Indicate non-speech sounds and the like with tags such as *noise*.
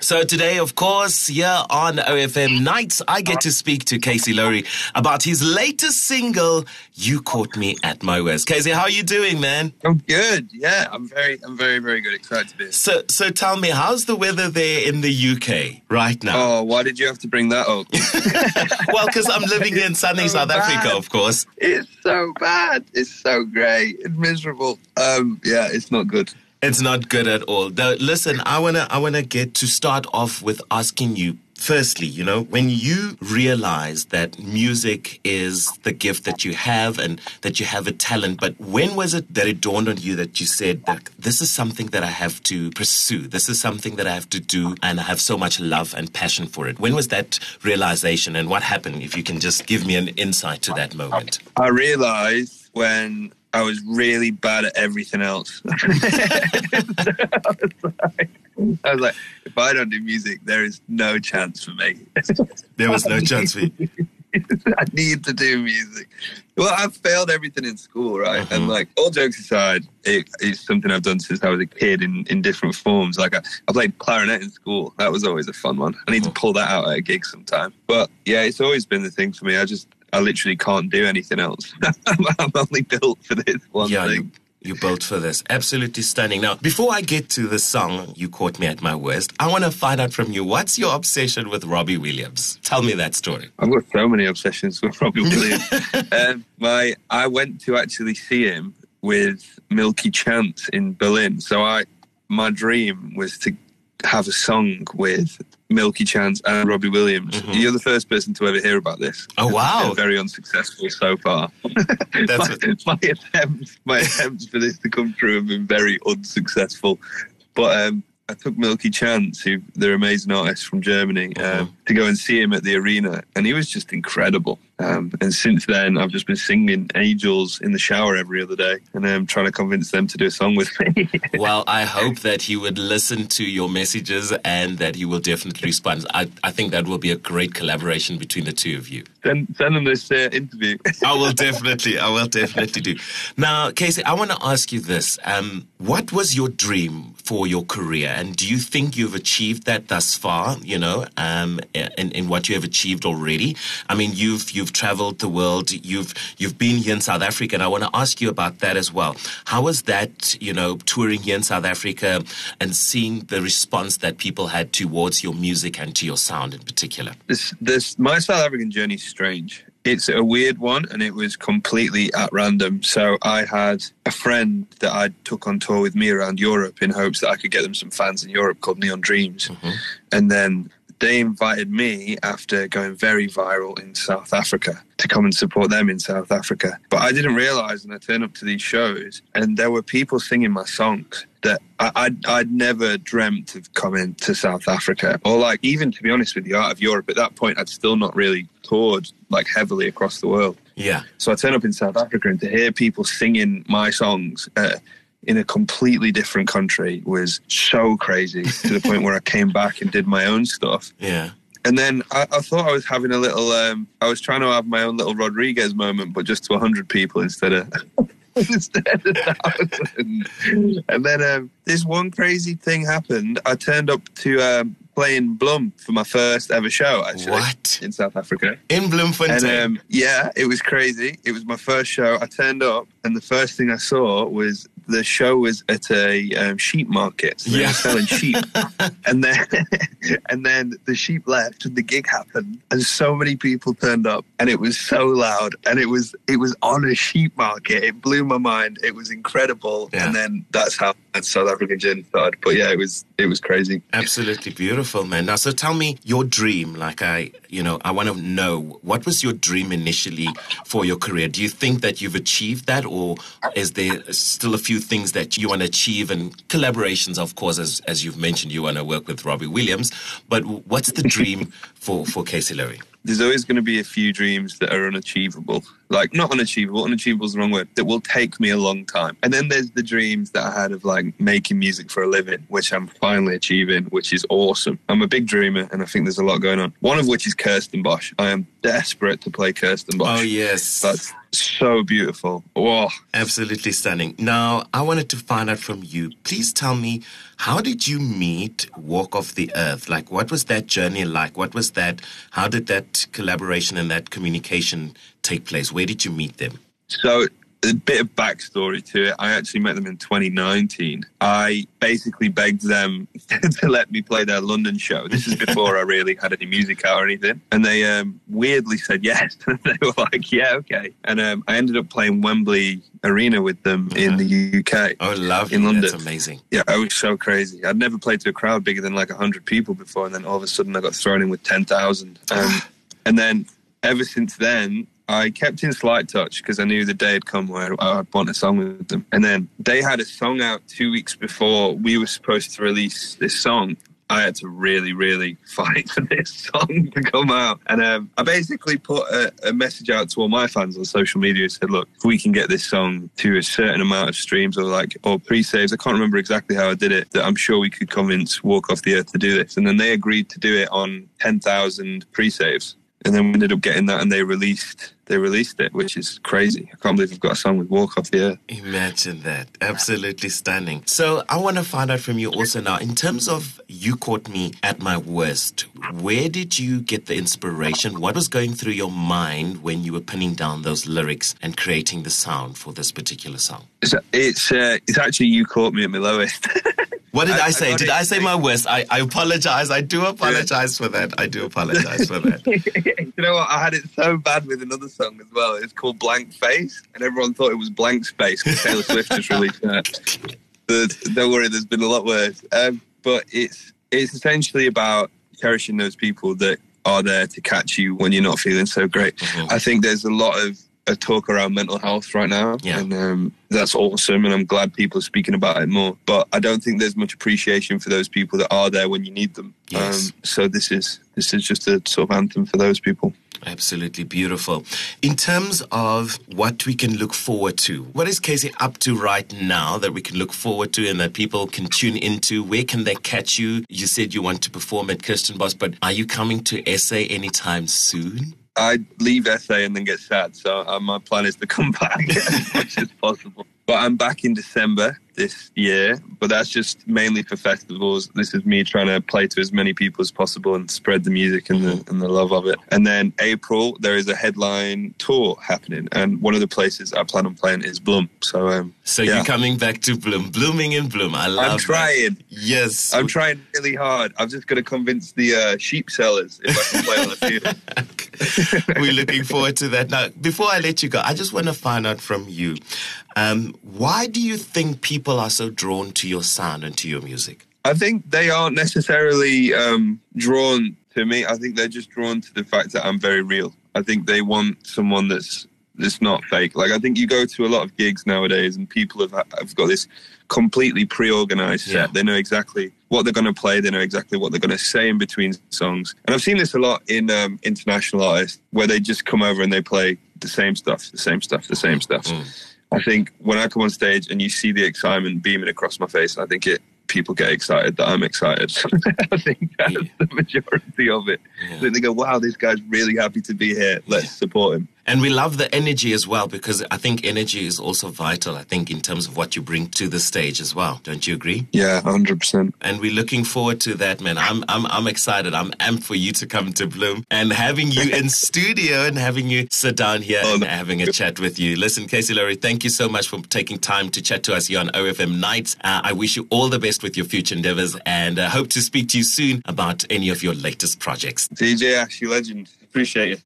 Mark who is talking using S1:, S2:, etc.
S1: So today, of course, here on OFM Nights, I get to speak to Casey Lowry about his latest single, "You Caught Me at My Worst." Casey, how are you doing, man?
S2: I'm good. Yeah, I'm very, I'm very, very good. Excited to be. Here.
S1: So, so tell me, how's the weather there in the UK right now?
S2: Oh, why did you have to bring that up? *laughs* *laughs*
S1: well, because I'm living in sunny
S2: so
S1: South
S2: bad.
S1: Africa, of course.
S2: It's so bad. It's so grey and miserable. Um, yeah, it's not good.
S1: It's not good at all. Though, listen, I wanna, I wanna get to start off with asking you. Firstly, you know, when you realize that music is the gift that you have and that you have a talent, but when was it that it dawned on you that you said that this is something that I have to pursue? This is something that I have to do and I have so much love and passion for it. When was that realization and what happened? If you can just give me an insight to that moment.
S2: I realised when I was really bad at everything else. I, was like, I was like, if I don't do music, there is no chance for me.
S1: There was no chance for you. *laughs*
S2: I need to do music. Well, I've failed everything in school, right? And uh-huh. like, all jokes aside, it, it's something I've done since I was a kid in, in different forms. Like, I, I played clarinet in school. That was always a fun one. I need to uh-huh. pull that out at a gig sometime. But yeah, it's always been the thing for me. I just, I literally can't do anything else. *laughs* I'm, only built for this one
S1: yeah,
S2: thing.
S1: you, you built for this. Absolutely stunning. Now, before I get to the song You Caught Me at My Worst, I want to find out from you what's your obsession with Robbie Williams? Tell me that story.
S2: I've got so many obsessions with Robbie *laughs* Williams. um, my, I went to actually see him with Milky Chance in Berlin. So I, my dream was to have a song with Milky Chance and Robbie Williams.
S1: Mhm.
S2: You're the first person to ever hear about this.
S1: Oh, wow.
S2: Very unsuccessful so far. *laughs* *laughs* My, my attempts, my attempts for this to come through have been very unsuccessful. But um, I took Milky Chance, who they're amazing artists from Germany, um, to go and see him at the arena, and he was just incredible. Um, and since then, I've just been singing Angels in the shower every other day, and I'm trying to convince them to do a song with me. *laughs*
S1: Well, I hope that he would listen to your messages and that he will definitely respond. I, I think that will be a great collaboration between the two of you.
S2: send, send them this uh, interview. *laughs*
S1: I will definitely, I will definitely do. Now, Casey, I want to ask you this. Um, what was your dream for your career? And do you think you've achieved that thus far, you know, um, in, in what you have achieved already? I mean, you've, you've traveled the world, you've, you've been here in South Africa, and I want to ask you about that as well. How was that, you know, touring here in South Africa and seeing the response that people had towards your music and to your sound in particular?
S2: this this my South African journey is strange. It's a weird one, and it was completely at random. So I had a friend that I took on tour with me around Europe in hopes that I could get them some fans in Europe called Neon Dreams,
S1: Mhm.
S2: and then they invited me after going very viral in South Africa to come and support them in South Africa. But I didn't realize, and I turned up to these shows, and there were people singing my songs that I, I'd, I'd never dreamt of coming to South Africa, or like even to be honest with you, out of Europe. At that point, I'd still not really toured like heavily across the world.
S1: Yeah.
S2: So I turn up in South Africa, and to hear people singing my songs. Uh, in a completely different country was so crazy to the point where I came back and did my own stuff.
S1: Yeah.
S2: And then I, I thought I was having a little, um, I was trying to have my own little Rodriguez moment, but just to 100 people instead of. *laughs* Instead of thousand. And then um, this one crazy thing happened. I turned up to um, playing Bloem for my first ever show, actually,
S1: What?
S2: in South Africa.
S1: In Bloemfontein.
S2: And um, yeah, it was crazy. It was my first show. I turned up, and the first thing I saw was the show was at a um, sheep market. So they
S1: Yeah.
S2: were selling sheep, *laughs* and then *laughs* and then the sheep left, and the gig happened, and so many people turned up, and it was so loud, and it was it was on a sheep market. It blew my mind. It was incredible,
S1: Yeah.
S2: and then that's how that South African gin started. But yeah, it was it was crazy.
S1: Absolutely beautiful, man. Now, so tell me your dream. Like, I, you know, I want to know what was your dream initially for your career? Do you think that you've achieved that, or is there still a few things that you want to achieve? And collaborations, of course, as, as you've mentioned, you want to work with Robbie Williams. But what's the dream for, for Casey Lowry?
S2: There's always going to be a few dreams that are unachievable. like not unachievable, unachievable is the wrong word, that will take me a long time. And then there's the dreams that I had of like making music for a living, which I'm finally achieving, which is awesome. I'm a big dreamer and I think there's a lot going on. One of which is Kirstenbosch. I am desperate to play Kirsten Bosch.
S1: Oh, yes.
S2: That's so beautiful. Whoa.
S1: Absolutely stunning. Now, I wanted to find out from you. Please tell me, how did you meet Walk Off the Earth? Like, what was that journey like? What was that? How did that collaboration and that communication take place? Where did you meet them?
S2: So a bit of backstory to it. I actually met them in 2019. I basically begged them *laughs* to let me play their London show. This is before I really had any music out or anything. And they um, weirdly said yes. *laughs* they were like, yeah, okay. And um, I ended up playing Wembley Arena with them in the UK.
S1: Oh, lovely.
S2: In London.
S1: That's amazing.
S2: Yeah, it was so crazy. I'd never played to a crowd bigger than like 100 people before. And then all of a sudden I got thrown in with 10,000. Um, *sighs* and then ever since then, I kept in slight touch because I knew the day had come where I'd want a song with them. And then they had a song out two weeks before we were supposed to release this song. I had to really, really *laughs* fight for this song to come out. And um, I basically put a, a, message out to all my fans on social media said, look, if we can get this song to a certain amount of streams or like, or pre-saves, I can't remember exactly how I did it, that I'm sure we could convince Walk Off the Earth to do this. And then they agreed to do it on 10,000 pre-saves and then we ended up getting that and they released they released it which is crazy. I can't believe we've got a song with walk off the earth
S1: imagine that. Absolutely stunning. So i want to find out from you also now in terms of you caught me at my worst where did you get the inspiration? What was going through your mind when you were pinning down those lyrics and creating the sound for this particular song?
S2: It's it's, uh, it's actually you caught me at my lowest *laughs*
S1: What did I, I say? I did I say my worst? I, I apologize. I do apologize yeah. for that. I do apologize for that. *laughs*
S2: you know what? I had it so bad with another song as well. It's called Blank Face, and everyone thought it was Blank Space because Taylor Swift just released that. *laughs* don't worry, there's been a lot worse. Um, but it's it's essentially about cherishing those people that are there to catch you when you're not feeling so great. Mm-hmm. I think there's a lot of a talk around mental health right now,
S1: yeah.
S2: and um, that's awesome. And I'm glad people are speaking about it more. But I don't think there's much appreciation for those people that are there when you need them.
S1: Yes.
S2: Um, so this is this is just a sort of anthem for those people.
S1: Absolutely beautiful. In terms of what we can look forward to, what is Casey up to right now that we can look forward to and that people can tune into? Where can they catch you? You said you want to perform at Kirstenbosch, but are you coming to SA anytime soon?
S2: I leave SA and then get sad. So uh, my plan is to come *laughs* back *laughs* as much as possible. But I'm back in December this year, but that's just mainly for festivals. This is me trying to play to as many people as possible and spread the music and the, and the love of it. And then April, there is a headline tour happening, and one of the places I plan on playing is Bloem. So, um,
S1: so
S2: yeah.
S1: you're coming back to Bloem, blooming in Bloem. I love.
S2: I'm trying.
S1: That. Yes,
S2: I'm trying really hard. I'm just going to convince the uh, sheep sellers if I can play on the
S1: field. *laughs* We're looking forward to that. Now, before I let you go, I just want to find out from you. Um, why do you think people are so drawn to your sound and to your music?
S2: I think they aren't necessarily um, drawn to me. I think they're just drawn to the fact that I'm very real. I think they want someone that's that's not fake. Like I think you go to a lot of gigs nowadays, and people have have got this completely pre-organized set. Yeah. They know exactly what they're going to play. They know exactly what they're going to say in between songs. And I've seen this a lot in um, international artists where they just come over and they play the same stuff, the same stuff, the same stuff. Mm. I think when I come on stage and you see the excitement beaming across my face, I think it people get excited that I'm excited. *laughs* I think that's yeah. the majority of it. Yeah. They go, "Wow, this guy's really happy to be here. Let's yeah. support him."
S1: And we love the energy as well because I think energy is also vital. I think in terms of what you bring to the stage as well. Don't you agree?
S2: Yeah, hundred percent.
S1: And we're looking forward to that, man. I'm I'm I'm excited. I'm amped for you to come to Bloem and having you in *laughs* studio and having you sit down here oh, and no. having a chat with you. Listen, Casey Lowry, thank you so much for taking time to chat to us here on OFM Nights. Uh, I wish you all the best with your future endeavors and uh, hope to speak to you soon about any of your latest projects.
S2: DJ Ash, you legend. Appreciate it.